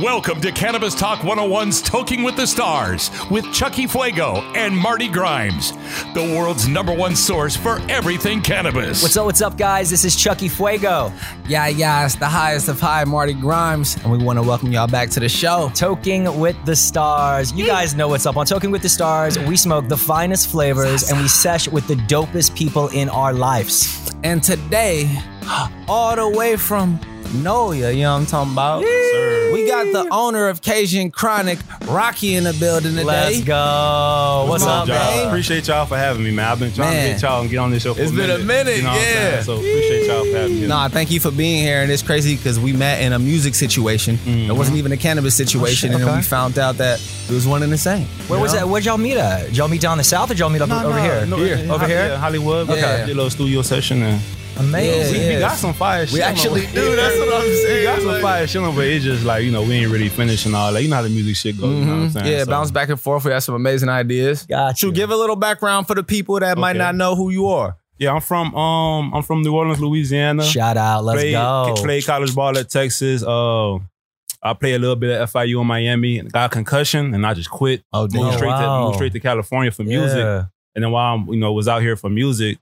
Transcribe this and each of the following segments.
Welcome to Cannabis Talk 101's Toking with the Stars with Chuckie Fuego and Marty Grimes, the world's number one source for everything cannabis. What's up, what's up, guys? This is Chuckie Fuego. Yeah, yeah, it's the highest of high, Marty Grimes, and we want to welcome y'all back to the show. Toking with the Stars. You guys know what's up. On Toking with the Stars, we smoke the finest flavors and we sesh with the dopest people in our lives. And today, all the way from NOLA, you know what I'm talking about? We got the owner of Cajun Chronic, Rahkii, in the building today. Let's go. What's Come up, on, man? babe? Appreciate y'all for having me, man. I've been trying Man. to get y'all and get on this show for It's a been minute. a minute, you know what I'm yeah. So appreciate y'all for having me. Nah, thank you for being here. And it's crazy because we met in a music situation. Mm-hmm. It wasn't even a cannabis situation. Oh, shit, And then we found out that it was one and the same. Where you was know? that? Where'd y'all meet at? Did y'all meet down the south or did y'all meet up No, over no, here? no, here. in Over Holly- here? Hollywood. Okay. Did a little studio session and Amazing. we, we Yeah. got some fire shit. We actually the- do. That's what I'm saying. We got some fire shit, on, but it's just like you know we ain't really finished and all that. You know how the music shit goes. You know what I'm saying? Mm-hmm. Yeah, So- bounce back and forth. We had some amazing ideas. Gotcha. To give a little background for the people that might not know who you are. Yeah, I'm from um I'm from New Orleans, Louisiana. Shout out. Let's played, go. Played college ball at Texas. Uh, I played a little bit at FIU in Miami. Got a concussion and I just quit. Oh, Moved damn. straight wow. to moved straight to California for music. Yeah. And then while I'm, you know, was out here for music,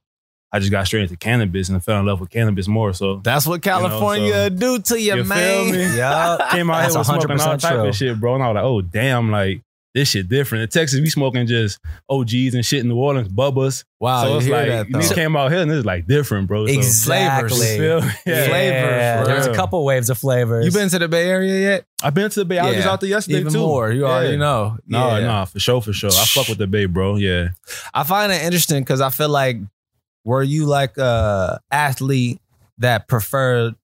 I just got straight into cannabis and fell in love with cannabis more. So That's what California so- do to you, you man. feel? Yeah. came out That's here with smoking all 100% type true. of shit, bro. And I was like, oh damn, like this shit different. In Texas, we smoking just OGs and shit in New Orleans, bubbas. Wow, so you it's hear like that, you came out here and it's like different, bro. So, Exactly. Flavors. you feel? Yeah. Flavors, There's a couple waves of flavors. You been to the Bay Area yet? I've been to the Bay. I was just out there yesterday Even too. more. You already Yeah. know. No, Yeah. no, for sure, for sure. I fuck with the Bay, bro. Yeah. I find it interesting because I feel like were you like a athlete that preferred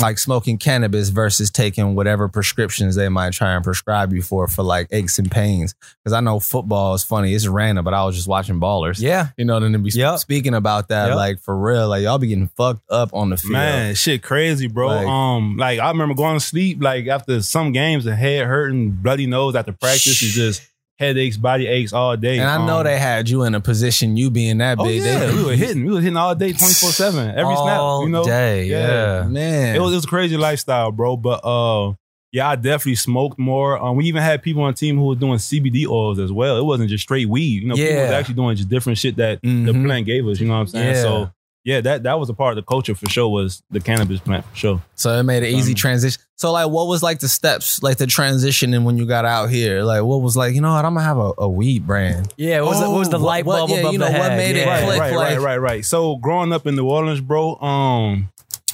like smoking cannabis versus taking whatever prescriptions they might try and prescribe you for for like aches and pains? Because I know football is funny, it's random, but I was just watching ballers. yeah. You know, then to be Yep. speaking about that, Yep. like for real, like y'all be getting fucked up on the field. Man, shit crazy, bro. Like- um, like I remember going to sleep like after some games, the head hurting, bloody nose after practice is just headaches, body aches all day. And I know Um, they had you in a position, you being that Oh big. yeah, they, we were hitting, we were hitting all day, twenty four seven, every All snap. You know, day. Yeah. Yeah. man. it was it was a crazy lifestyle, bro. But uh, yeah, I definitely smoked more. Um, we even had people on the team who were doing CBD oils as well. It wasn't just straight weed. You know, people was actually doing just different shit that the Mhm. plant gave us. You know what I'm saying? Yeah. So yeah, that that was a part of the culture for sure. Was the cannabis plant for sure. So it made an easy Um, transition. So like, what was like the steps, like the transition, and when you got out here, like what was like, you know what, I'm gonna have a, a weed brand. Yeah. What was, the, what was the Oh, light what- bulb yeah, above you know, the what head? made it yeah. click? right, like- right, right, right. So growing up in New Orleans, bro, um,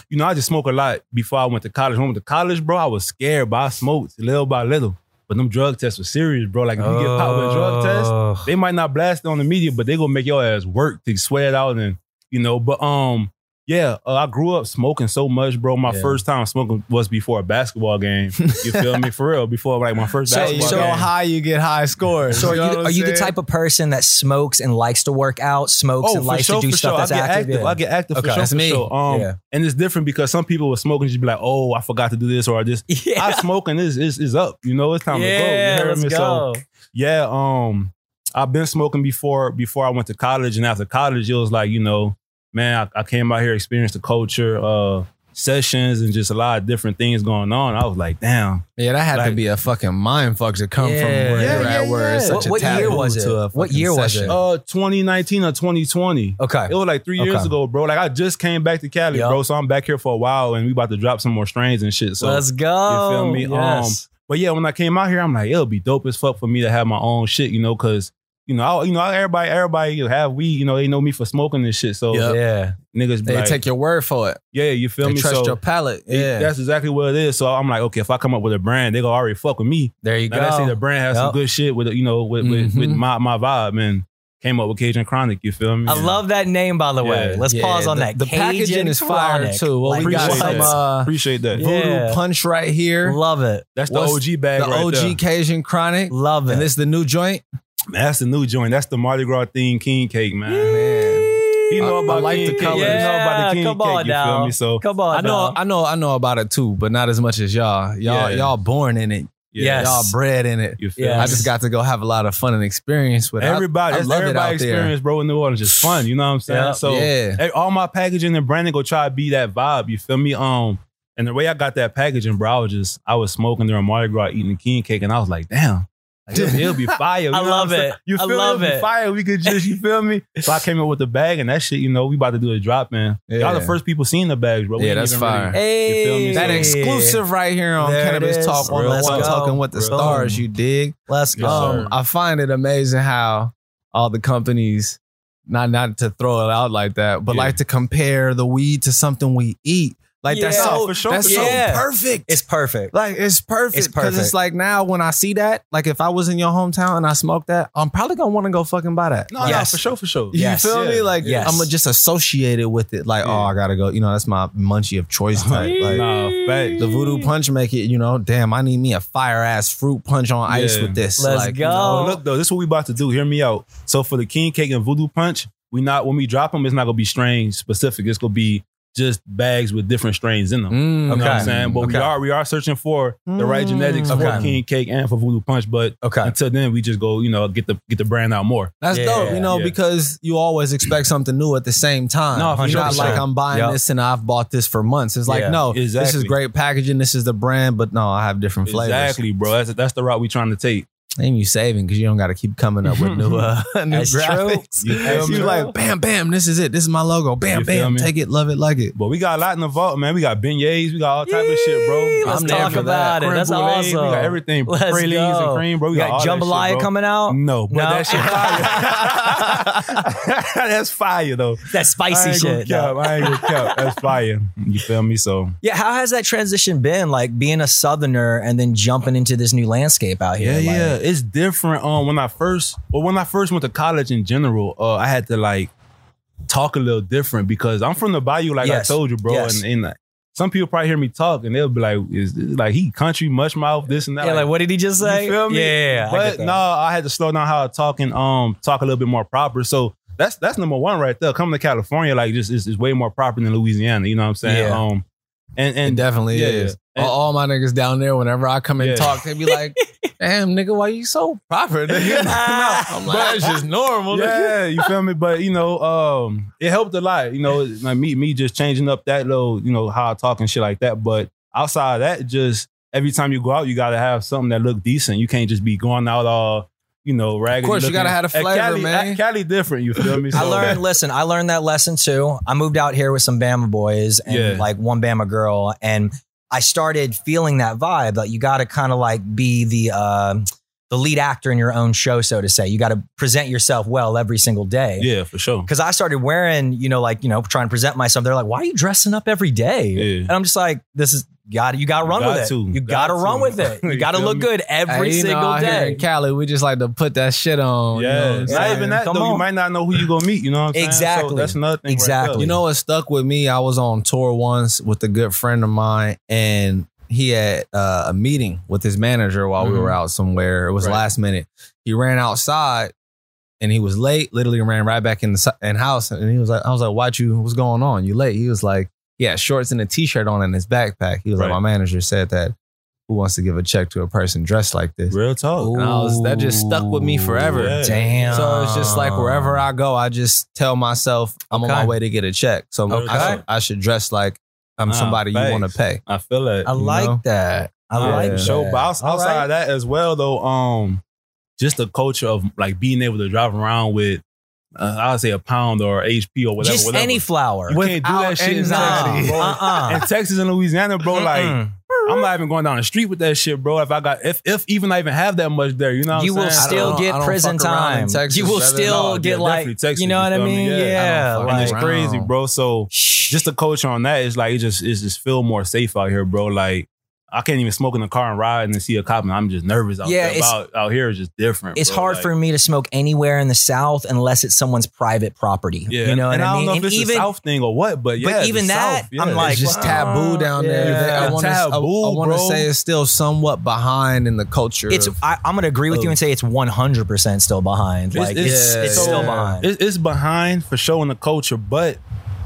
you know, I just smoked a lot before I went to college. When I went to college, bro, I was scared, but I smoked little by little. But them drug tests were serious, bro. Like if you get popped with a drug test, Oh. they might not blast it on the media, but they gonna make your ass work to sweat it out and you know. But um, Yeah, uh, I grew up smoking so much, bro. My Yeah. first time smoking was before a basketball game. You feel me? For real, before like my first So- basketball go game. high, you get high scores. So are you, know are I'm you the type of person that smokes and likes to work out, smokes Oh, and likes sure, to do stuff sure. that's I get active? active. Yeah. I get active Okay. for sure. That's for me. sure. Um, Yeah. and it's different because some people with smoking just be like, "Oh, I forgot to do this or this." Yeah. I smoking is is is up. You know, it's time yeah, to go. You heard let's me? go. So yeah, um, I've been smoking before before I went to college, and after college, it was like you know, man, I, I came out here, experienced the culture, uh, sessions, and just a lot of different things going on. I was like, damn, Yeah, that had to be a fucking mind fuck to come Yeah. from where Yeah, you're yeah, at, where it's such What- a what year taboo was it? to What year was session. it? uh, 2019 or 2020. Okay. It was like three years Okay. ago, bro. Like I just came back to Cali, Yup. bro. So I'm back here for a while, and we about to drop some more strains and shit. So let's go. You feel me? Yes. But yeah, when I came out here, I'm like, it'll be dope as fuck for me to have my own shit, you know, because you know, I, you know, everybody, everybody you have weed, you know, they know me for smoking this shit. So Yep. yeah. niggas They like, take your word for it. yeah, you feel They me? trust so your palate. Yeah. that's exactly what it is. So I'm like, okay, if I come up with a brand, they gonna already fuck with me. There you Now go. let's say the brand has Yup. some good shit with, you know, with with, with Mhm. my my vibe, and came up with Cajun Chronic. You feel me? I love that name, by the way. Yeah. Let's Yeah, pause on the, that. The Cajun packaging is fire Chronic. too. Well, Like, we got appreciate some that. uh, Appreciate that. Yeah. voodoo punch right here. Love it. That's the What's OG bag, the right OG there. Cajun Chronic. Love it. And this is the new joint. Man, that's the new joint. That's the Mardi Gras themed king cake, man. Man. You know I- I about like king the cake. colors. You know about the king come cake. on you now. feel me? So Come on. I know, now. I know, I know about it too, but not as much as y'all. Y'all, Yeah. y'all born in it. Yes. Y'all bred in it. You feel Yeah. me? I just got to go have a lot of fun and experience with it. I- Everybody, I, that's love it everybody out there. experience, bro, in New Orleans is fun. You know what I'm saying? Yeah. So Yeah. eh, all my packaging and branding go try to be that vibe. You feel me? Um, and the way I got that packaging, bro, I was just I was smoking during Mardi Gras, eating the king cake, and I was like, damn. Like, It'll, it'll be fire. You I love it. You I feel love me? It'll it. Fire. We could just, you feel me? So I came in with the bag and that shit. You know, we about to do a drop, man. Y'all the first people seeing the bags, bro. We Yeah, that's even really- fire. Hey, You feel me? That So- exclusive right here on Cannabis is. Talk Real 101, talk. talking with the Real stars. You dig? Let's go. Um. I find it amazing how all the companies, not not to throw it out like that, but Yeah. like to compare the weed to something we eat. Like that's Yeah. so for sure, that's for so sure. Perfect. It's perfect. like it's perfect It's because perfect. it's like now when I see that, like if I was in your hometown and I smoked that, I'm probably gonna want to go fucking buy that. No, Yes. no, for sure, for sure. You Yes. feel me? Like Yes. I'm gonna just associated with it. Like, oh, I gotta go. You know, that's my munchie of choice type. Like, nah, facts. the voodoo punch make it, you know, damn, I need me a fire ass fruit punch on ice Yeah. with this. Let's like, go. you know, Oh, look though, this is what we about to do. Hear me out. So for the king cake and voodoo punch, we not when we drop them, it's not gonna be strain specific. It's gonna be just bags with different strains in them. Mm, You know what I'm saying? But we are we are searching for the right genetics for Okay. king cake and for voodoo punch. But Okay. until then, we just go, you know, get the get the brand out more. That's Yeah. dope, you know, Yeah. because you always expect something new at the same time. No, for it's sure, not for like. I'm buying Yep. this and I've bought this for months. It's like, Yeah, no, this is great packaging. This is the brand, but no, I have different flavors. Exactly, bro. That's that's the route we're trying to take. And you saving because you don't got to keep coming up with new, uh, new That's true. graphics. You feel? You like, bam, bam, this is it. This is my logo. Bam, You bam, take it, love it, like it. But we got a lot in the vault, man. We got beignets, we got all type of shit, bro. Let's I'm talk about that. it. Creme That's awesome. We got everything. Let's Pralines go. and cream, bro. We got, got jambalaya shit, coming out. No, but No? that shit fire. That's fire though. That spicy shit. No. cap. I ain't gonna cap. That's fire. You feel me? So Yeah, how has that transition been? Like being a southerner and then jumping into this new landscape out here. yeah, Like, yeah. It's different. Um, when I first, well, when I first went to college in general, uh, I had to like talk a little different because I'm from the Bayou, like Yes. I told you, bro. Yes. And, and like, some people probably hear me talk and they'll be like, "Is this, like he country mush mouth this and that?" Yeah, like what did he just say? You feel me? Yeah, I but that. no, I had to slow down how I talk and um talk a little bit more proper. So that's that's number one right there. Coming to California, like just is, way more proper than Louisiana. You know what I'm saying? Yeah. Um, and It and definitely yeah, is. and- all, all my niggas down there, whenever I come and Yeah. talk, they be like, damn, nigga, why you so proper? Nigga? no, I'm like, But- that's just normal. nigga." yeah, you feel me? But you know, um, it helped a lot. You know, like me, me just changing up that little, you know, how I talk and shit like that. But outside of that, just every time you go out, you gotta have something that look decent. You can't just be going out all, you know, raggedy. Of course, you gotta have a flavor, Cali, man. at Cali different. You feel me? I learned, listen, I learned that lesson too. I moved out here with some Bama boys and Yeah. like one Bama girl. And I started feeling that vibe. Like you got to kind of like be the, um the lead actor in your own show, so to say. You got to present yourself well every single day. Yeah, for sure. Cause I started wearing, you know, like, you know, trying to present myself. They're like, why are you dressing up every day? Yeah. And I'm just like, this is got you got to run got with it. to. You Got got to run with it. You You got to look me? good every Hey, you know, single out here day. in Cali, we just like to put that shit on. Yeah, you know what not even that Come though. on. You might not know who you gonna meet. You know what I'm saying? Exactly. So that's another thing. right Exactly. You know what stuck with me? I was on tour once with a good friend of mine, and he had uh, a meeting with his manager while we Mhm. were out somewhere. It was Right. last minute. He ran outside and he was late. Literally ran right back in the in house, and he was like, "I was like, why'd you? What's going on? You late?" He was like, "Yeah, shorts and a t-shirt on in his backpack." He was Right. like, "My manager said that." Who wants to give a check to a person dressed like this? Real talk. And I was, that just stuck with me forever. Yeah. Damn. So it's just like wherever I go, I just tell myself I'm on my way to get a check. So Okay. I, should, I should dress like I'm Nah, somebody you want to pay. I feel it. I like know? that. I Yeah, like for that. sure. But outside right. of that as well, though, um, just the culture of like being able to drive around with, uh, I would say a pound or HP or whatever. Just whatever. any flour. You can't do that shit in Texas. bro. uh-uh. In Texas and Louisiana, bro, like Mm-mm. I'm not even going down the street with that shit, bro. If I got, if if even I even have that much there, you know, what you I'm will saying? still I don't- I get prison fuck around in time. Texas, you will brother. still No, get yeah, like, Texas, you know what I feel me? mean? Yeah, I Yeah, don't and it's crazy, bro. So just the culture on that is like it just it's just feel more safe out here, bro. Like I can't even smoke in the car and ride and see a cop, and I'm just nervous out Yeah, there. it's- Out, out here is just different. it's bro. hard Like, for me to smoke anywhere in the South unless it's someone's private property. Yeah, you know and what I I don't mean? know if and it's even a South thing or what, but yeah, but even the that, South. Yeah, I'm like, It's just Wow. taboo down there. Yeah. I want to Taboo, I want to say it's still somewhat behind in the culture. it's. of- I, I'm going to agree with you and say it's 100 percent still behind. Like it's, yeah, it's so- still behind. It- it's behind for showing the culture, but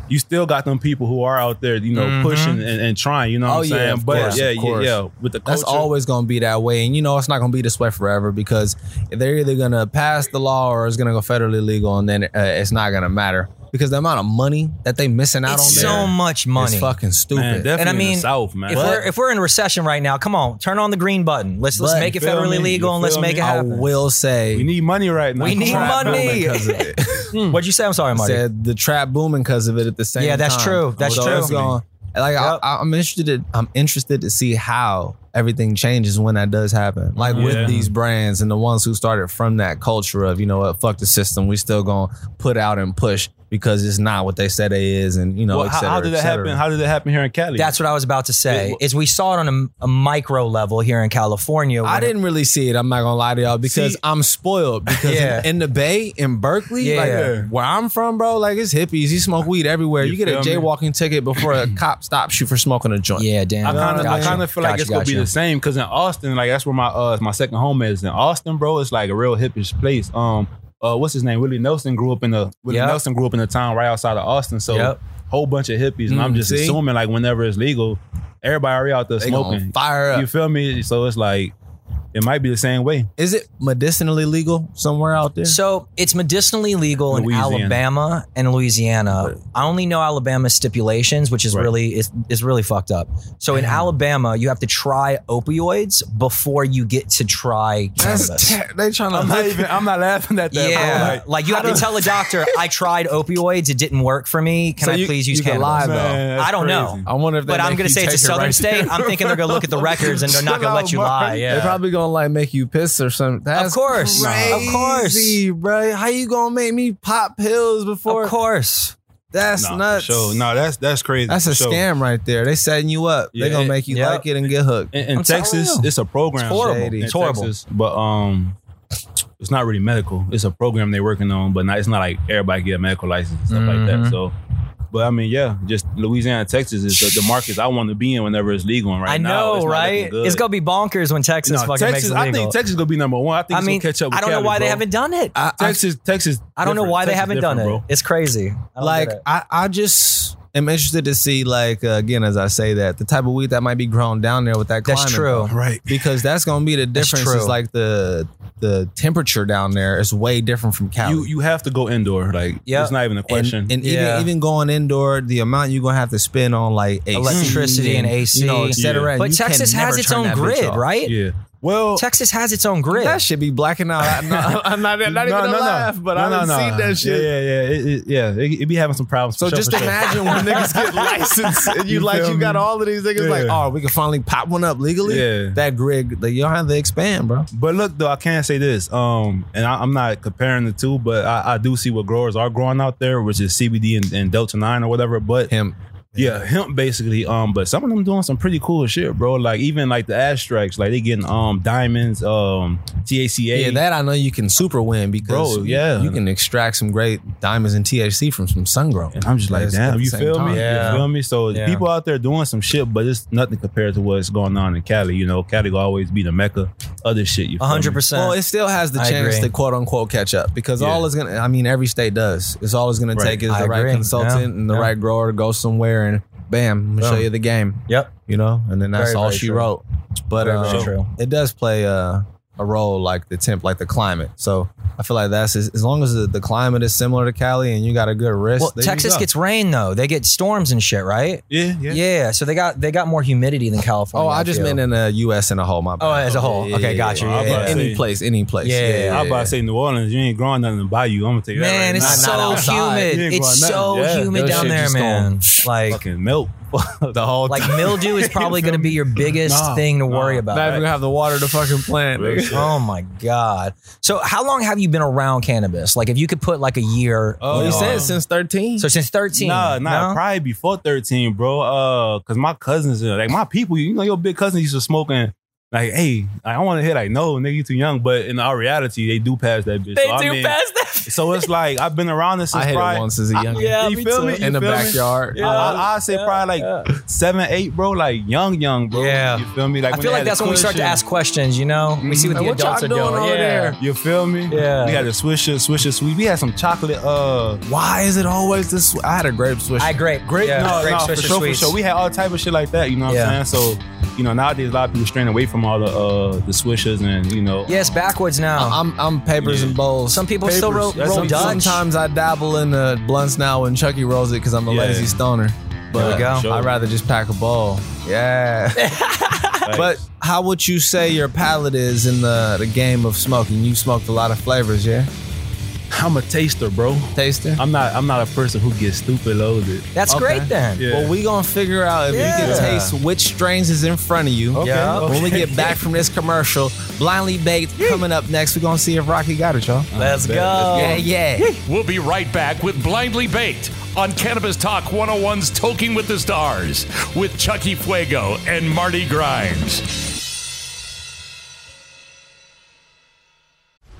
you still got them people who are out there, you know, Mhm. pushing and, and trying. You know what Oh, I'm yeah, saying? of but course, yeah, of yeah, yeah, with the culture, That's always going to be that way. And you know, it's not going to be this way forever because they're either going to pass the law or it's going to go federally legal and then uh, it's not going to matter because the amount of money that they missing out It's on so there much money. is fucking stupid. man, definitely And I in mean, the South, man. if we're if we're in recession right now, come on, turn on the green button. Let's let's But- make it feel federally me? legal You and let's feel make me? it I happen. will say we need money right now. We need trap money. booming 'cause of it. What'd you say? I'm sorry, I Marty. said the trap booming because of it at the same time. Yeah, that's true. That's So true. it's gonna- like Yep. I, I'm interested. I'm interested to see how everything changes when that does happen. Like Yeah. with these brands and the ones who started from that culture of you know what, fuck the system. We still gonna put out and push because it's not what they said it is, and you know. Well, et how, cetera, how did that happen? How did that happen here in Cali? That's what I was about to say. Yeah. Is we saw it on a, a micro level here in California. I didn't really see it. I'm not gonna lie to y'all because See- I'm spoiled. Because Yeah. in, in the Bay, in Berkeley, Yeah. like where I'm from, bro, like it's hippies. You smoke weed everywhere. You, You get a feel me? jaywalking ticket before a cop stops you for smoking a joint. Yeah, damn. I kind of, I kind of feel like Gotcha, it's gonna be gotcha. The same because in Austin, like that's where my uh my second home is. In Austin, bro, it's like a real hippish place. Um, uh, what's his name? Willie Nelson grew up in the Willie Yep. Nelson grew up in the town right outside of Austin. So Yep. whole bunch of hippies, and I'm Mm, just see? assuming like whenever it's legal, everybody already out there They smoking. fire up. You feel me? So it's like it might be the same way. Is it medicinally legal somewhere out there? So it's medicinally legal in Louisiana. Alabama and Louisiana. I only know Alabama stipulations, which is Right. really is, is really fucked up. So in Alabama, you have to try opioids before you get to try cannabis. ter- they trying to I'm not even. I'm not laughing at that. yeah, like, Like, you have to tell a doctor, I tried opioids, it didn't work for me. Can So I you- please use you can cannabis? lie, man, I don't know. I wonder if they But I'm gonna say it's a take it southern right state. I'm thinking they're gonna look at the records and they're not gonna let you lie. Yeah, they're probably gonna like make you piss or something. That's course. Of course. crazy, bro. How you gonna make me pop pills before? of course. That's Nah, nuts. sure. No, that's that's crazy. That's a sure. scam right there. They setting you up. Yeah, they gonna make you yeah. like it and get hooked. In, in Texas, it's a program. It's horrible. It's horrible. Texas, but um, it's not really medical. It's a program they're working on, but not, it's not like everybody get a medical license and stuff like Mhm. that. So, but I mean, yeah, just Louisiana, Texas is the, the markets I want to be in whenever it's legal. And right I now, know, it's right? It's gonna be bonkers when Texas No, fucking Texas. makes it legal. I think Texas gonna be number one. I think I it's mean, gonna catch up. With I don't know Cali, why they haven't done it. I, I- Texas, Texas. I don't know different. why they haven't done it. bro. It's crazy. I like it. I, I just am interested to see like uh, again as I say that the type of weed that might be grown down there with that climate. That's true. Right. because that's gonna be the That's difference. true. Is like the the temperature down there is way different from Cali. You you have to go indoor. Like Yeah. it's not even a question. and Yeah. even even going indoor, the amount you're gonna have to spend on like AC, Electricity and AC. you know, et cetera. and But Texas has its own grid, right? yeah. Well, Texas has its own grid. That should be blacking out. I'm not, I'm not, not even a laugh, but I didn't see that shit. Yeah, yeah, yeah. It, it, yeah, it, it be having some problems. So sure, just sure. imagine when niggas get licensed and you, You like you got all of these niggas like, oh, we can finally pop one up legally. Yeah. That grid, like, you don't have to expand, bro. But look, though, I can't say this. Um, and I, I'm not comparing the two, but I, I do see what growers are growing out there, which is CBD and, and Delta Nine or whatever. But Him. Yeah, hemp basically. Um, but some of them doing some pretty cool shit, bro. Like even like the abstracts, like they getting um diamonds, um THCA. Yeah, that I know you can super win because Bro, yeah. you can extract some great diamonds and THC from some sun grow. And I'm just like, At damn, you feel time. me? Yeah. You feel me? So Yeah. people out there doing some shit, but it's nothing compared to what's going on in Cali. You know, Cali will always be the mecca. Other shit, you 100%. Well, it still has the I chance agree. to quote unquote catch up because Yeah. all is gonna. I mean, every state does. It's all it's gonna Right. take is I the right consultant Yeah. and the Yeah. right grower to go somewhere and bam, I'm gonna show you the game. Yep. You know, and then that's Very, all very she true. wrote. But Very, um, true. it does play a, a role like the temp, like the climate. So I feel like that's as, as long as the, the climate is similar to Cali and you got a good wrist. Well, Texas go. gets rain though. They get storms and shit, right? Yeah, yeah. Yeah. so they got they got more humidity than California. Oh, I just feel. meant in the U.S. in a whole. My oh, bad. Oh, as a whole. Okay, got you. Yeah, In- yeah, yeah. Any place, any place. Yeah, yeah, yeah. I about to say New Orleans, you ain't growing nothing by you. I'm gonna tell you Man, that right it's now. Not- not so humid. It's so. Yeah. humid down there, man. Like fucking melt. the whole like mildew is probably going to be your biggest Nah, thing to nah. worry Not about. even gonna have the water to fucking plant. Nigga. Oh my god! So how long have you been around cannabis? Like, if you could put like a year. Oh, you he know, said since thirteen. so since thirteen. Nah, nah, no? probably before 13, bro. Uh, cause my cousins, uh, like my people, you know, your big cousins used to smoking. Like, hey, I don't want to hear like, no, nigga, you too young. But in our reality, they do pass that bitch. They so, I do mean, pass that. So it's like I've been around this since I hit probably, it once as a young. yeah, you me feel too. me? You in the feel me? backyard. I, I, I'd say probably like seven, eight, bro. Like young, young, bro. Yeah. You feel me? Like I feel like that's when we start to ask questions. You know, we see what Like, the what y'all adults are doing doing. over yeah. there? You feel me? Yeah. We had the swisher, swisher sweet. We had some chocolate. Uh, Why is it always this? I had a grape swish. I grape, grape, no, yeah, grape no, for Swisher sure, for sure. We had all type of shit like that. You know what I'm saying? So, you know, nowadays a lot of people straying away from all the uh the swishers and you know. Yes, backwards now. I'm I'm papers Yeah. and bowls. Some people still roll, roll some- Dutch. Sometimes I dabble in the blunts now when Chuckie rolls it because I'm a Yeah. lazy stoner. But There we go. Sure. I'd rather just pack a bowl. Yeah. Like, but how would you say your palate is in the, the game of smoking? You smoked a lot of flavors, yeah? I'm a taster, bro. Taster? I'm not. I'm not a person who gets stupid loaded. That's Okay. great then. Yeah. Well, we gonna figure out if you can taste which strains is in front of you. Okay, Yeah. okay. When we get back from this commercial, blindly baked coming up next. We're gonna see if Rahkii got it, y'all. Let's go. Yeah, yeah. We'll be right back with Blindly Baked on Cannabis Talk 101's Toking with the Stars with Chuckie Fuego and Marty Grimes.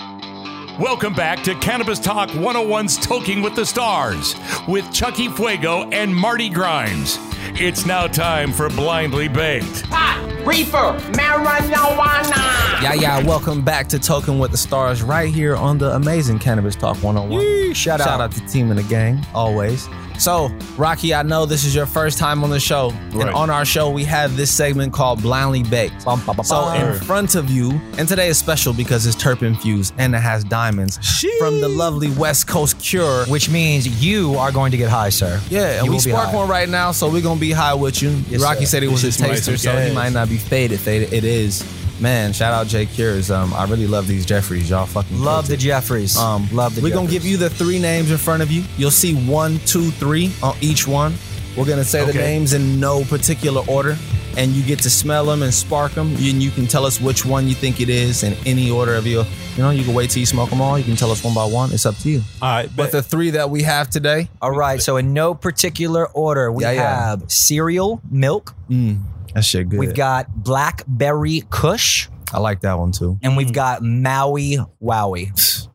Welcome back to Cannabis Talk 101's Toking with the Stars with Chuckie Fuego and Marty Grimes. It's now time for Blindly Baked. Pot, Reefer, marijuana. Yeah, yeah. Welcome back to Toking with the Stars right here on the amazing Cannabis Talk 101. Shout Shout out. out to team and the gang, always. So, Rahkii, I know this is your first time on the show. And on our show, we have this segment called Blindly Baked. Bum, So, in front of you, and today is special because it's terp infused and it has diamonds from the lovely West Coast Cure. which means you are going to get high, sir. Yeah, and You we spark high. one right now, so we're gonna be high with you. Yes, Rahkii sir. said he was a This is like taster, so he might not be faded. Faded, it is. Man, shout out Jay Cures. Um, I really love these Jeffries. Y'all fucking Love the killed. Jeffries. Um, Love the We're gonna give you the three names in front of you. You'll see one, two, three on each one. We're gonna say the names in no particular order, and you get to smell them and spark them. And you can tell us which one you think it is in any order of your. You know, you can wait till you smoke them all. You can tell us one by one. It's up to you. All right, But the three that we have today, All right. So in no particular order, we Yeah, yeah. have cereal milk. mm, that shit good. We've got blackberry Kush, I like that one too. and we've got Maui Wowie.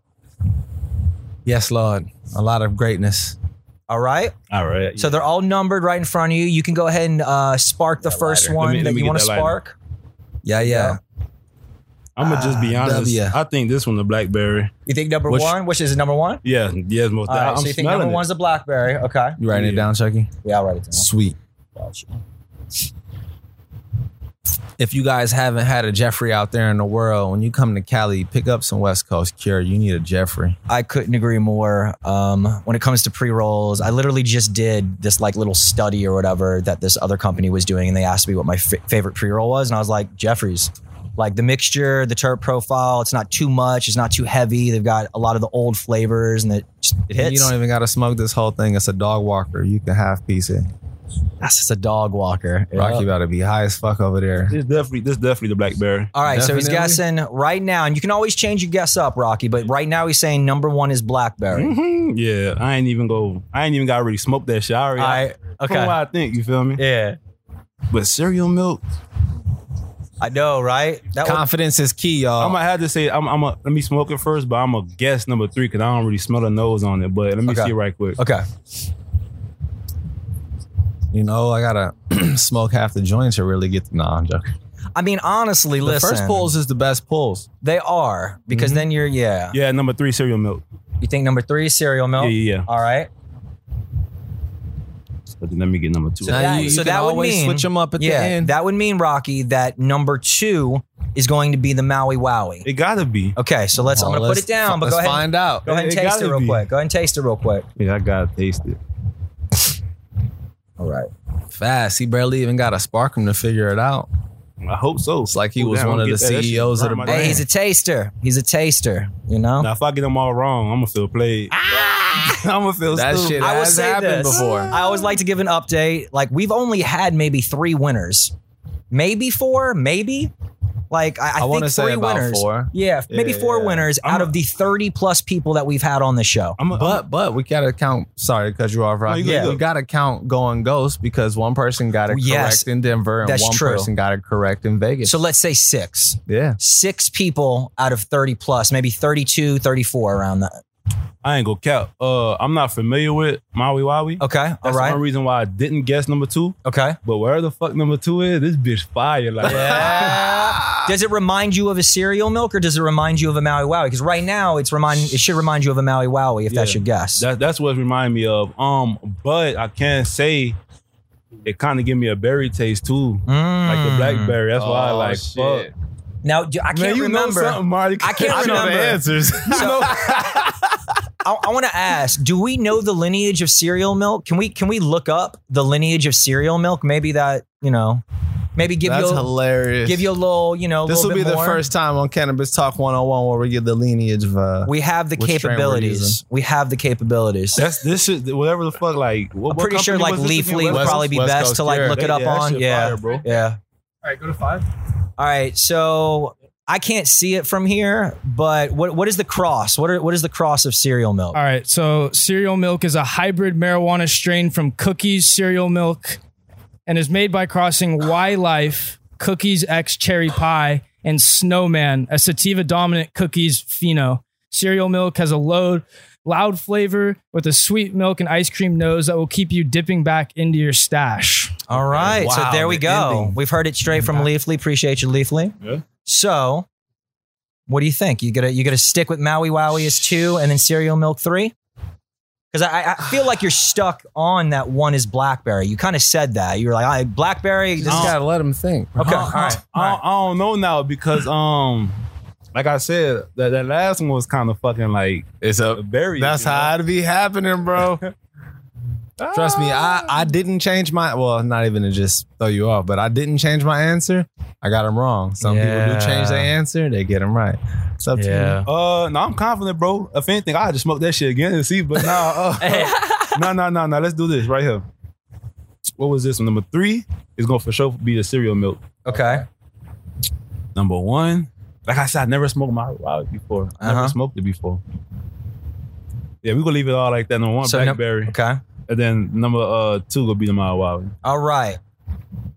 Yes, Lord. A lot of greatness. All right. all right. So they're all numbered right in front of you. You can go ahead and uh, spark the first lighter. Let one me- let that me you get want to that lighter. spark. Yeah, yeah. I'm gonna just be Ah, honest. W. I think this one the blackberry. You think number Which- one, which is number one? Yeah, yes, most. All right. I'm so you think smelling number it. one's the blackberry? Okay. You writing it Yeah. down, Chuckie? Yeah, I'll write it down. Sweet. If you guys haven't had a Jeffrey out there in the world, when you come to Cali, pick up some West Coast Cure. You need a Jeffrey. I couldn't agree more. Um, when it comes to pre rolls, I literally just did this like little study or whatever that this other company was doing, and they asked me what my f- favorite pre roll was, and I was like Jeffrey's. Like the mixture, the terp profile, it's not too much, it's not too heavy. They've got a lot of the old flavors, and it just it hits. You don't even got to smoke this whole thing. It's a dog walker. You can half piece it. That's just a dog walker. Rahkii Yep. about to be high as fuck over there. This definitely, this definitely the blackberry. All right, so he's guessing right now, and you can always change your guess up, Rahkii. But right now, he's saying number one is blackberry. Mhm. Yeah, I ain't even go. I ain't even got really smoked that shit. I already, I From okay, what I think, you feel me? yeah, But cereal milk, I know, right? That would- Confidence is key, y'all. I might have to say, I'm, I'm a, let me smoke it first, but I'm a guess number three because I don't really smell a nose on it. But let me Okay. see right quick. okay. You know, I gotta smoke half the joint to really get the. Nah, I'm joking. I mean, honestly, The listen. first pulls is the best pulls. They are because Mm-hmm. then you're yeah. Yeah, number three cereal milk. You think number three is cereal milk? Yeah, yeah, yeah. All right. But then let me get number two. So Now that, you- you so can that would always mean them up at the end. That would mean Rahkii that number two is going to be the Maui Wowie. it gotta be. Okay, so let's. I'm Oh, gonna put let's- it down, but let's go ahead. find out. Go ahead and It taste it gotta real be. quick. Go ahead and taste it real quick. Yeah, I gotta taste it. All right. Fast. He barely even got a spark him to figure it out. I hope so. It's like he Ooh, was damn, one of the gonna that. That CEOs of the burn brand. Hey, he's a taster. He's a taster. You know. Now, if I get them all wrong, I'm gonna feel played. Ah! I'm gonna feel That stupid. shit I will has say happened this. before. I always like to give an update. Like we've only had maybe three winners, maybe four, maybe. Like I, I, I think wanna say three about winners. four. Yeah, maybe Yeah, four yeah. winners I'm out a- of the thirty plus people that we've had on the show. I'm a, But but we gotta count. Sorry to cut you off, Rahkii. you yeah, we gotta count going ghost because one person got it Yes, correct in Denver and that's one true. person got it correct in Vegas. So let's say six. yeah, Six people out of 30 plus, maybe 32, 34 around that. I ain't gonna count. Uh, I'm not familiar with Maui Wowie. Okay. That's all the right. one reason why I didn't guess number two. Okay. But where the fuck number two is, this bitch fire. Like, Yeah. does it remind you of a cereal milk or does it remind you of a Maui Wowie? Because right now it's remind it should remind you of a Maui Wowie if that's Yeah. your guess. That, that's what it remind me of. Um, but I can't say it kind of give me a berry taste too, like the Mm. blackberry. That's why I Oh, like shit. fuck. Now I can't Man, you remember. know something, Marty. I can't I know remember. the answers. So, I, I want to ask: Do we know the lineage of cereal milk? Can we can we look up the lineage of cereal milk? Maybe that you know, maybe give that's you a, hilarious. give you a little you know. this little will be bit the more. first time on Cannabis Talk 101 where we get the lineage of. Uh, We have the Which strain we're capabilities. We have the capabilities. That's this shit. Whatever the fuck. Like, what, I'm what pretty sure like was this again? Leafly would probably be West best Coast to like Cure. look it up that on. Yeah, fire, bro. yeah. All right, go to five. All right, so I can't see it from here, but what what is the cross? What are, what is the cross of cereal milk? All right, so cereal milk is a hybrid marijuana strain from Cookies cereal milk, and is made by crossing Y Life Cookies X Cherry Pie and Snowman, a sativa dominant cookies pheno. Cereal milk has a load, loud flavor with a sweet milk and ice cream nose that will keep you dipping back into your stash. All right, so there we go. ending. We've heard it straight from Leafly. Appreciate you, Leafly. Yeah. So, what do you think? You gonna you gonna stick with Maui Wowie as two, and then cereal milk three? Because I, I feel like you're stuck on that one is blackberry. You kind of said that. You were like, I blackberry. This Just gotta let him think. bro. okay, all right. I, don't, I don't know now because um, like I said, that, that last one was kind of fucking like It's a very. That's how it be happening, bro. Trust me, I, I didn't change my well, not even to just throw you off, but I didn't change my answer. I got them wrong. Some people do change their answer, they get them right. It's up to Yeah. you. Uh, no, I'm confident, bro. If anything, I just smoke that shit again and see. But nah, uh, no, no, no, no. Let's do this right here. What was this one? Number three is gonna for sure be the cereal milk. Okay. Number one, like I said, I never smoked my wild before. I Uh-huh. Never smoked it before. Yeah, we gonna leave it all like that. Number one, So num- blackberry, Okay. And then number uh two gonna be the mild wild. All right.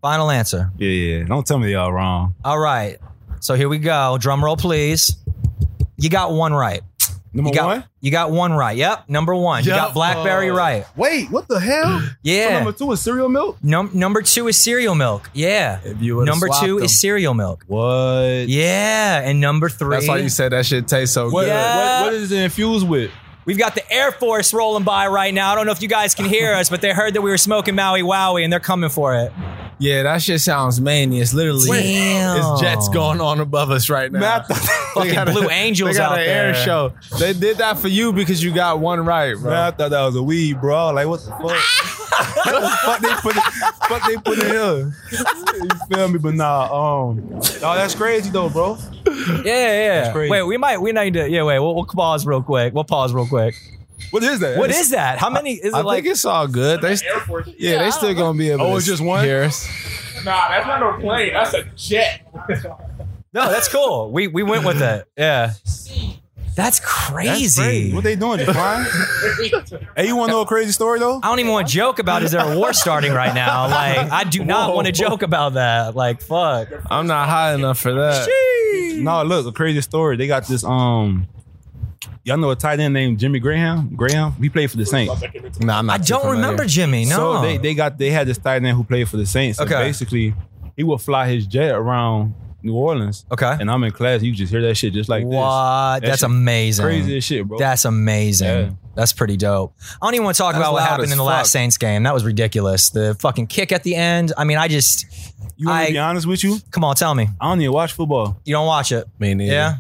Final answer. Yeah, yeah. Don't tell me y'all wrong. All right. So here we go. Drum roll, please. You got one right. Number You got, one. You got one right. Yep. Number one. You Yep. got blackberry Uh, right. Wait, what the hell? So Yeah. number two is cereal milk. Num- number two is cereal milk. Yeah. If you would've Number swapped two them. is cereal milk. What? Yeah. And number three. That's why you said that shit tastes so What, good. Yeah. what, what is it infused with? We've got the Air Force rolling by right now. I don't know if you guys can hear us, but they heard that we were smoking Maui Wowie and they're coming for it. Yeah, that shit sounds many. It's literally Damn. it's jets going on above us right now. Man, I thought- They Fucking got a- Blue Angels they got out an there. air show. They did that for you because you got one right, bro. Man, I thought that was a weed, bro. Like, what the fuck? what the fuck they put it, fuck they put in here? You feel me? But nah, um, oh, that's crazy though, bro. Yeah, yeah. crazy. Wait, we might, we need to, yeah, wait, we'll, we'll pause real quick. We'll pause real quick. What is that? What is that? How many, is I it like, I think it's all good. They, yeah, they still gonna be able Oh, to it's just one? hear us. Nah, that's not no plane. That's a jet. no, that's cool. We, we went with it. Yeah. That's crazy. What they doing? Just flying? hey, you want to know a crazy story though? I don't even want to joke about is there a war starting right now? Like, I do not want to joke about that. Like, fuck. I'm not high enough for that. No, look, a crazy story. They got this um. Y'all know a tight end named Jimmy Graham. Graham, he played for the Saints. Nah, I'm not I don't familiar. remember Jimmy. No. So they they got they had this tight end who played for the Saints. So Okay. basically, he would fly his jet around New Orleans. okay. And I'm in class. You just hear that shit just like this. what? That That's amazing. Crazy as shit, bro. That's amazing. Yeah. That's pretty dope. I don't even want to talk That's about what happened in the fuck. last Saints game. That was ridiculous. The fucking kick at the end. I mean, I just you want I, to be honest with you? come on, tell me. I don't even watch football. You don't watch it. Me neither. Yeah.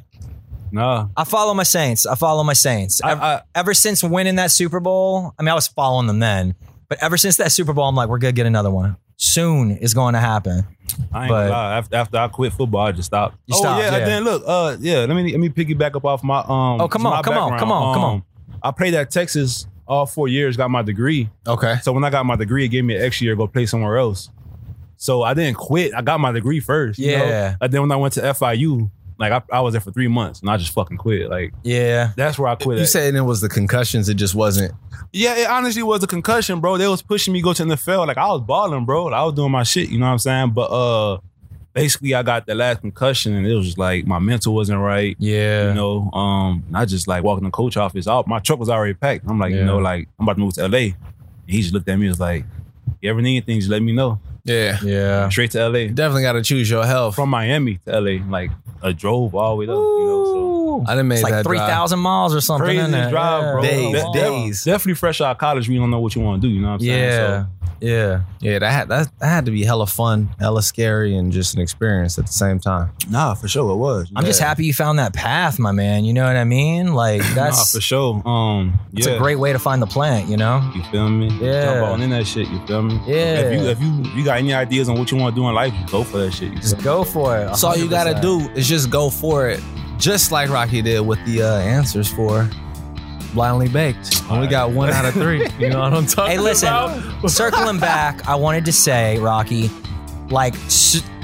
No. I follow my Saints. I follow my Saints. I- Ever, I- ever since winning that Super Bowl, I mean, I was following them then, but ever since that Super Bowl, I'm like, we're gonna get another one. Soon is going to happen. I ain't But- gonna lie. After, after I quit football, I just stopped. You oh stopped, yeah, yeah. then look, uh, yeah. Let me let me piggyback up off my um. Oh, come on, come on, come on, come on. Um, I played at Texas all four years. Got my degree. Okay. So when I got my degree, it gave me an extra year to go play somewhere else. So I didn't quit. I got my degree first. you know? Yeah. And then when I went to FIU, like I, I was there for three months and I just fucking quit. Like Yeah. that's where I quit. You at. saying it was the concussions? It just wasn't. Yeah, it honestly was a concussion, bro. They was pushing me to go to NFL. Like I was balling, bro. Like, I was doing my shit, you know what I'm saying? But uh basically I got the last concussion and it was just like my mental wasn't right. Yeah. You know, um, I just like walking in the coach office. I, my truck was already packed. I'm like, you know, like I'm about to move to LA. And he just looked at me and was like, You ever need anything, just let me know. Yeah. yeah. Straight to LA. Definitely got to choose your health. From Miami to LA. Like a drove all the way up, you know. So I done made It's like that three drive. thousand miles or something. crazy drive, Yeah. bro. Days, De- de- days. Definitely fresh out of college, we don't know what you want to do, you know what I'm saying? Yeah. So, Yeah. Yeah, that had that, that had to be hella fun, hella scary, and just an experience at the same time. nah, for sure it was. I'm just happy you found that path, my man. You know what I mean? Like Nah, that's for sure. Um, it's yeah. a great way to find the plant, you know? You feel me? Yeah. Jump on in that shit. You feel me? Yeah. If you if you you got any ideas on what you want to do in life, go for that shit. You Just go for it. That's all you got to do is just go for it, just like Rahkii did with the uh, answers for blindly baked. And we got one out of three. You know what I'm talking about? Hey, listen, about? circling back, I wanted to say, Rahkii, like,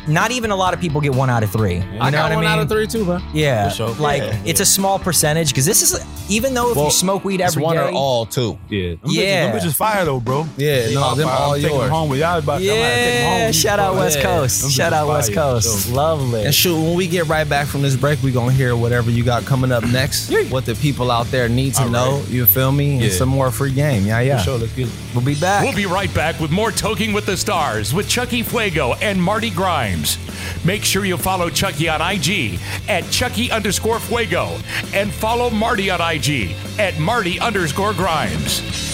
not even a lot of people get one out of three. You I know got what I one mean? out of three too, bro. Yeah, For sure. like Yeah. it's a small percentage because this is even though if Well, you smoke weed It's every one day, or all two. Yeah. Them Yeah. Bitches, them bitches fire though, bro. Yeah, no, them fire. all I'm taking yours. them home with y'all. About, I'm gonna take home yeah, shout out West Coast, shout out West Coast, so. lovely. And shoot, when we get right back from this break, we gonna hear whatever you got coming up next. What the people out there need to All know. right. You feel me? Yeah. And some more free game. Yeah, yeah. For sure, let's get it. We'll be back. We'll be right back with more Toking with the Stars with Chuckie Fuego and Marty Grimes. Grimes. Make sure you follow Chuckie on IG at Chucky underscore Fuego and follow Marty on IG at Marty underscore Grimes.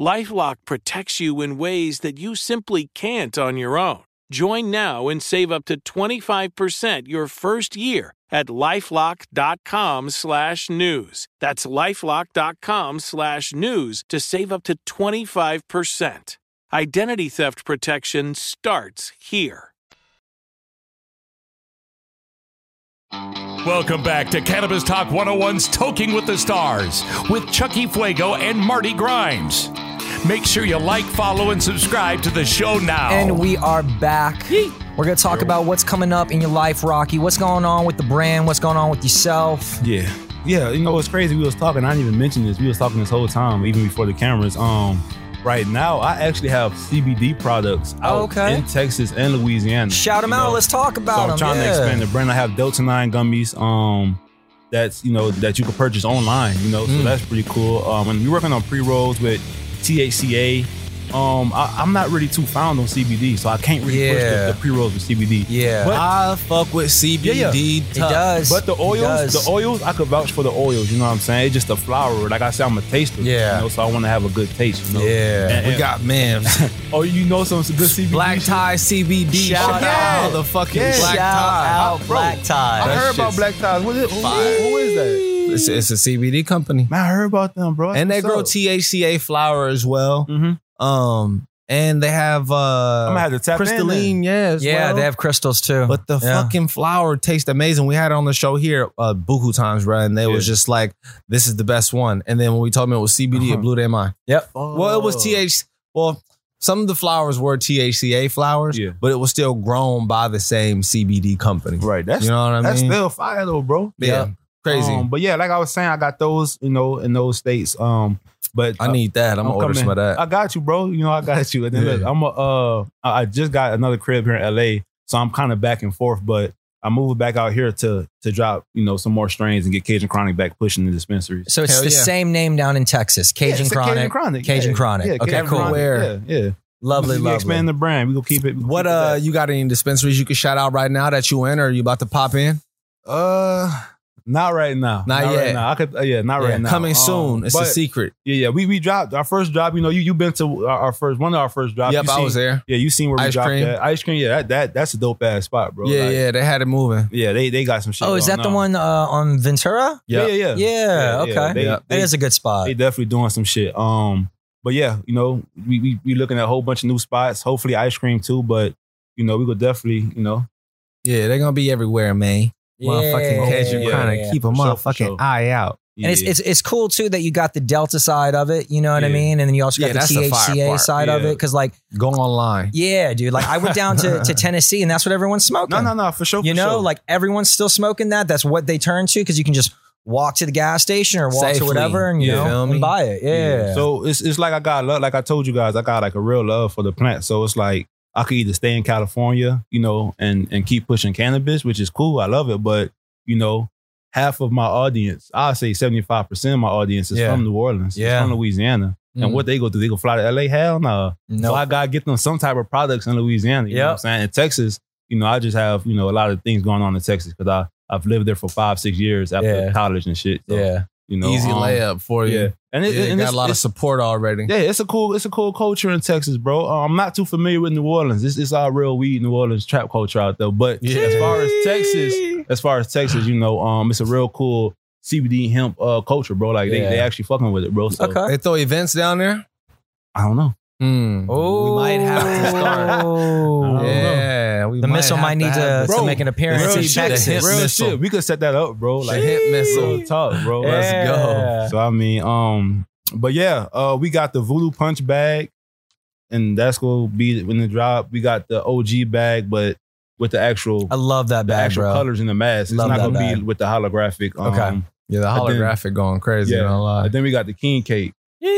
Lifelock protects you in ways that you simply can't on your own. Join now and save up to 25% your first year at lifelock.com slash news. That's lifelock.com slash news to save up to 25%. Identity theft protection starts here. Welcome back to Cannabis Talk 101's Toking with the Stars with Chuckie Fuego and Marty Grimes. Make sure you like, follow, and subscribe to the show now. And we are back. We're going to talk about what's coming up in your life, Rahkii. What's going on with the brand? What's going on with yourself? Yeah. Yeah, you know what's crazy? We was talking, I didn't even mention this. We was talking this whole time, even before the cameras. Um, right now, I actually have CBD products out okay. in Texas and Louisiana. Shout them You out. know, Let's talk about so about I'm them. trying to expand the brand. I have Delta Nine gummies. Um, that's you know that you can purchase online. You know, so Mm. that's pretty cool. Um, and we're working on pre rolls with THCA. Um, I, I'm not really too found on CBD, so I can't really Yeah. push the, the pre rolls with CBD. Yeah. but I fuck with CBD. Yeah, yeah. tough. does. but the oils, the oils, I could vouch for the oils. You know what I'm saying? It's just the flower. Like I said, I'm a taster. Yeah. You know, so I want to have a good taste. You know? Yeah, And- we and- got man. Oh, you know some good CBD. Black shit? tie CBD. Shout Shout out. out the fucking Yeah. black Shout tie. out Bro, Black Tie. I heard about black ties. What is, who, who is that? It's, it's a CBD company, Man, I heard about them, bro. and they What's grow up? THCA flower as well. Mhm. Um, and they have uh, I'm gonna have to tap in crystalline. Yeah, as yeah, well. they have crystals too. But the Yeah. fucking flower tastes amazing. We had it on the show here uh buku times, bro, and they was just like, "This is the best one." And then when we told them it was CBD, Uh-huh. it blew their mind. Yep. Well, it was Oh. TH. Well, some of the flowers were THCA flowers, Yeah. but it was still grown by the same CBD company. Right. That's You know what I that's mean? That's still fire though, bro. yeah, crazy. Um, but yeah, like I was saying, I got those, you know, in those states. Um, but I need that. I'm, gonna order coming. some of that. I got you, bro. You know, I got you. And then Yeah. look, I'm a, uh, I I just got another crib here in LA, so I'm kind of back and forth. But I'm moving back out here to to drop, you know, some more strains and get Cajun Chronic back pushing the dispensaries. So it's Hell the yeah. same name down in Texas, Yeah, Cajun it's Chronic. Cajun Chronic. Cajun yeah. Chronic. Yeah, Okay, Cajun cool. Chronic. Where? Yeah, yeah. Lovely, we lovely. expand the brand. We gonna keep it. we gonna what keep it uh that. you got any dispensaries you can shout out right now that you in or you about to pop in? Uh, not right now. Not right yet. now. I could. Uh, yeah, not Yeah, right now. Coming Um, soon. It's a secret. Yeah, yeah. We we dropped our first drop. You know, you you been to our, our first one of our first drops. Yep, You I seen- was there. Yeah, you seen where we dropped cream. that ice cream? Yeah, that, that that's a dope ass spot, bro. yeah, Like, yeah, they had it moving. yeah. They they got some shit. Oh, is going that the one uh, on Ventura? Yeah, yeah, yeah. Yeah, okay. They, Yep. they, It is a good spot. they definitely doing some shit. Um, but yeah, you know, we we we looking at a whole bunch of new spots. Hopefully, ice cream too. But you know, we could definitely, you know, Yeah, they're gonna be everywhere, man. Motherfucking case. You're oh, yeah, trying yeah. to keep a For sure, motherfucking sure. eye out. And it's, it's it's cool too that you got the Delta side of it, you know what I mean? And then you also got Yeah, the that's the fire THCA side of it. Cause like, Go online. yeah, dude, like I went down to, to Tennessee and that's what everyone's smoking. no, no, no, for sure. You for know, sure. like everyone's still smoking that. That's what they turn to because you can just walk to the gas station or walk to whatever and you Yeah. Know me? and buy it. Yeah. So it's it's like I got love, like I told you guys, I got like a real love for the plant. So it's like I could either stay in California, you know, and and keep pushing cannabis, which is cool. I love it, but you know, half of my audience, I'll say seventy five percent of my audience is Yeah. from New Orleans, it's Yeah. from Louisiana. Mhm. And what they go through, they go fly to LA? Hell no. no. So I gotta get them some type of products in Louisiana. You know what I'm saying? In Texas, you know, I just have, you know, a lot of things going on in Texas because I I've lived there for five, six years after Yeah. college and shit. So, yeah. You know, Easy um, layup for you. Yeah. And it, Yeah, and got it's- a lot of support already. yeah, it's a cool, it's a cool culture in Texas, bro. Uh, I'm not too familiar with New Orleans. It's, it's all real weed New Orleans trap culture out there. But Yeah. as far as Texas, as far as Texas, you know, um, it's a real cool CBD hemp uh, culture, bro. Like they, Yeah. they actually fucking with it, bro. So Okay. They throw events down there. I don't know. Hmm. Oh, we might have to start. know. Yeah, we The might missile have might need to, have to Bro, make an appearance real in shit, Texas. hemp real missile. shit. We could set that up, bro. Like hemp missile. real talk, bro. Let's go. So I mean, um, but yeah, uh, we got the voodoo punch bag, and that's gonna be in the drop. We got the OG bag, but with the actual I love that the bag, actual bro. colors in the mask. It's Love not gonna bag. be with the holographic. Um, Okay. Yeah, the And then- holographic going crazy. Yeah. Don't lie. And then we got the king cake. Yee.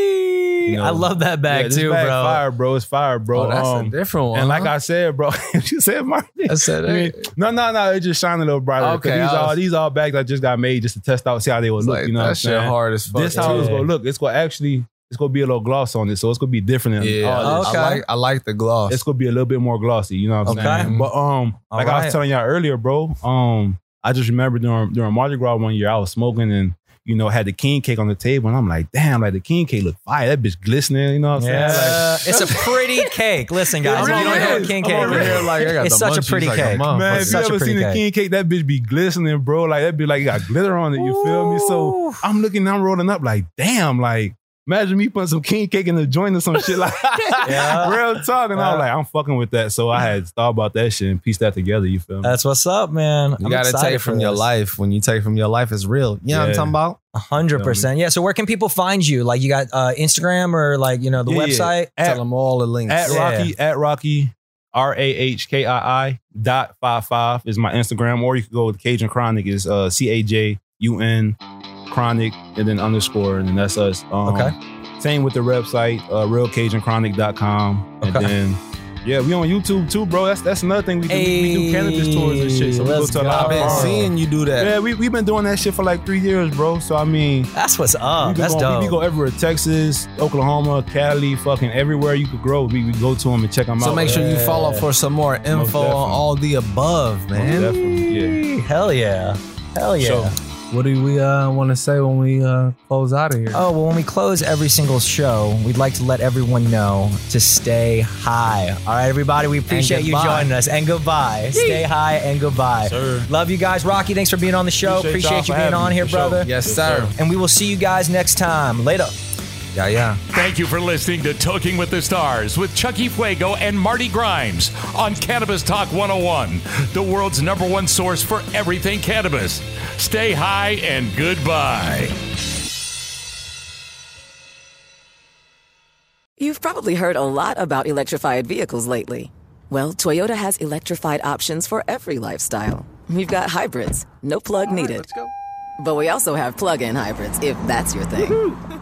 Know. I love that bag this too, bag bro. Fire, bro. It's fire, bro. oh, that's Um, a different one. and like huh? I said, bro, you said Martin. I said, I mean, no, no, no. It just shine a little brighter. 'Cause Okay, these I all these all bags I just got made just to test out, see how they would look. like, you know that what I'm shit saying? hard as fuck. This how it's gonna look. It's gonna actually it's gonna be a little gloss on it, so it's gonna be different than Yeah, all this. Okay. I like I like the gloss. It's gonna be a little bit more glossy. You know what I'm Okay. saying? But um, All like I was telling y'all earlier, bro. Um, I just remember during during Mardi Gras one year, I was smoking and. You know, had the king cake on the table, and I'm like, damn, like the king cake look fire. That bitch glistening. You know what I'm Yeah, saying? Like, uh, it's a pretty cake. Listen, guys, if you don't know what king cake over here is, like I got it's the such a pretty like cake. motherfucker. Man, It's if you such a ever pretty seen the cake. king cake, that bitch be glistening, bro. Like that be like it got glitter on it. You feel me? So I'm looking, I'm rolling up, like, damn, like imagine me putting some king cake in the joint or some shit like Yeah. real talk. And I Yeah. was like, I'm fucking with that. So I had thought about that shit and pieced that together. You feel me? That's what's up, man. you I'm gotta take for from your life. When you take from your life, it's real. You know what I'm talking about? Hundred percent. Yeah. So where can people find you? Like you got uh, Instagram or like you know the Yeah, yeah. website? At- Tell them all the links. at Yeah. Rahkii, at Rahkii, R A H K I I dot five five is my Instagram, or you could go with Cajun Chronic is uh C A J U N Chronic and then underscore, and then that's us. Um, Okay. Same with the website, uh, realcajunChronic.com. And Okay. then, yeah, we on YouTube too, bro. That's that's another thing we do. we, we do cannabis tours and shit. So we go to a lot I've of farms. seeing you do that. Yeah, we we been doing that shit for like three years, bro. So I mean, That's what's up. That's go, dope. we, we go everywhere, Texas, Oklahoma, Cali, fucking everywhere you could grow. We, we go to them and check them So out. So make sure you Yeah. follow for some more info on all the above, Most man. definitely, yeah. Hell yeah. Hell yeah. So- What do we uh, want to say when we uh, close out of here? Oh, well, when we close every single show, we'd like to let everyone know to stay high. All right, everybody, we appreciate you joining us. And goodbye. Stay high and goodbye. Sir. Love you guys. Rahkii, thanks for being on the show. Appreciate Appreciate, y'all you for being on here, for sure. brother. yes, sir. And we will see you guys next time. Later. Yeah, yeah. Thank you for listening to Toking with the Stars with Chuckie Fuego and Marty Grimes on Cannabis Talk 101, the world's number one source for everything cannabis. Stay high and goodbye. You've probably heard a lot about electrified vehicles lately. Well, Toyota has electrified options for every lifestyle. We've got hybrids, no plug needed. But we also have plug in hybrids, if that's your thing.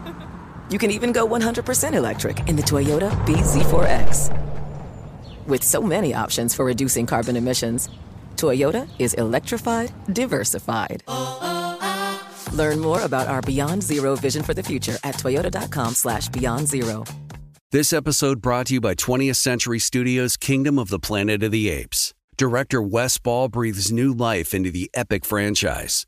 You can even go 100% electric in the Toyota BZ4X. With so many options for reducing carbon emissions, Toyota is electrified, diversified. Learn more about our Beyond Zero vision for the future at toyota.com slash beyond zero. This episode brought to you by 20th Century Studios' Kingdom of the Planet of the Apes. Director Wes Ball breathes new life into the epic franchise.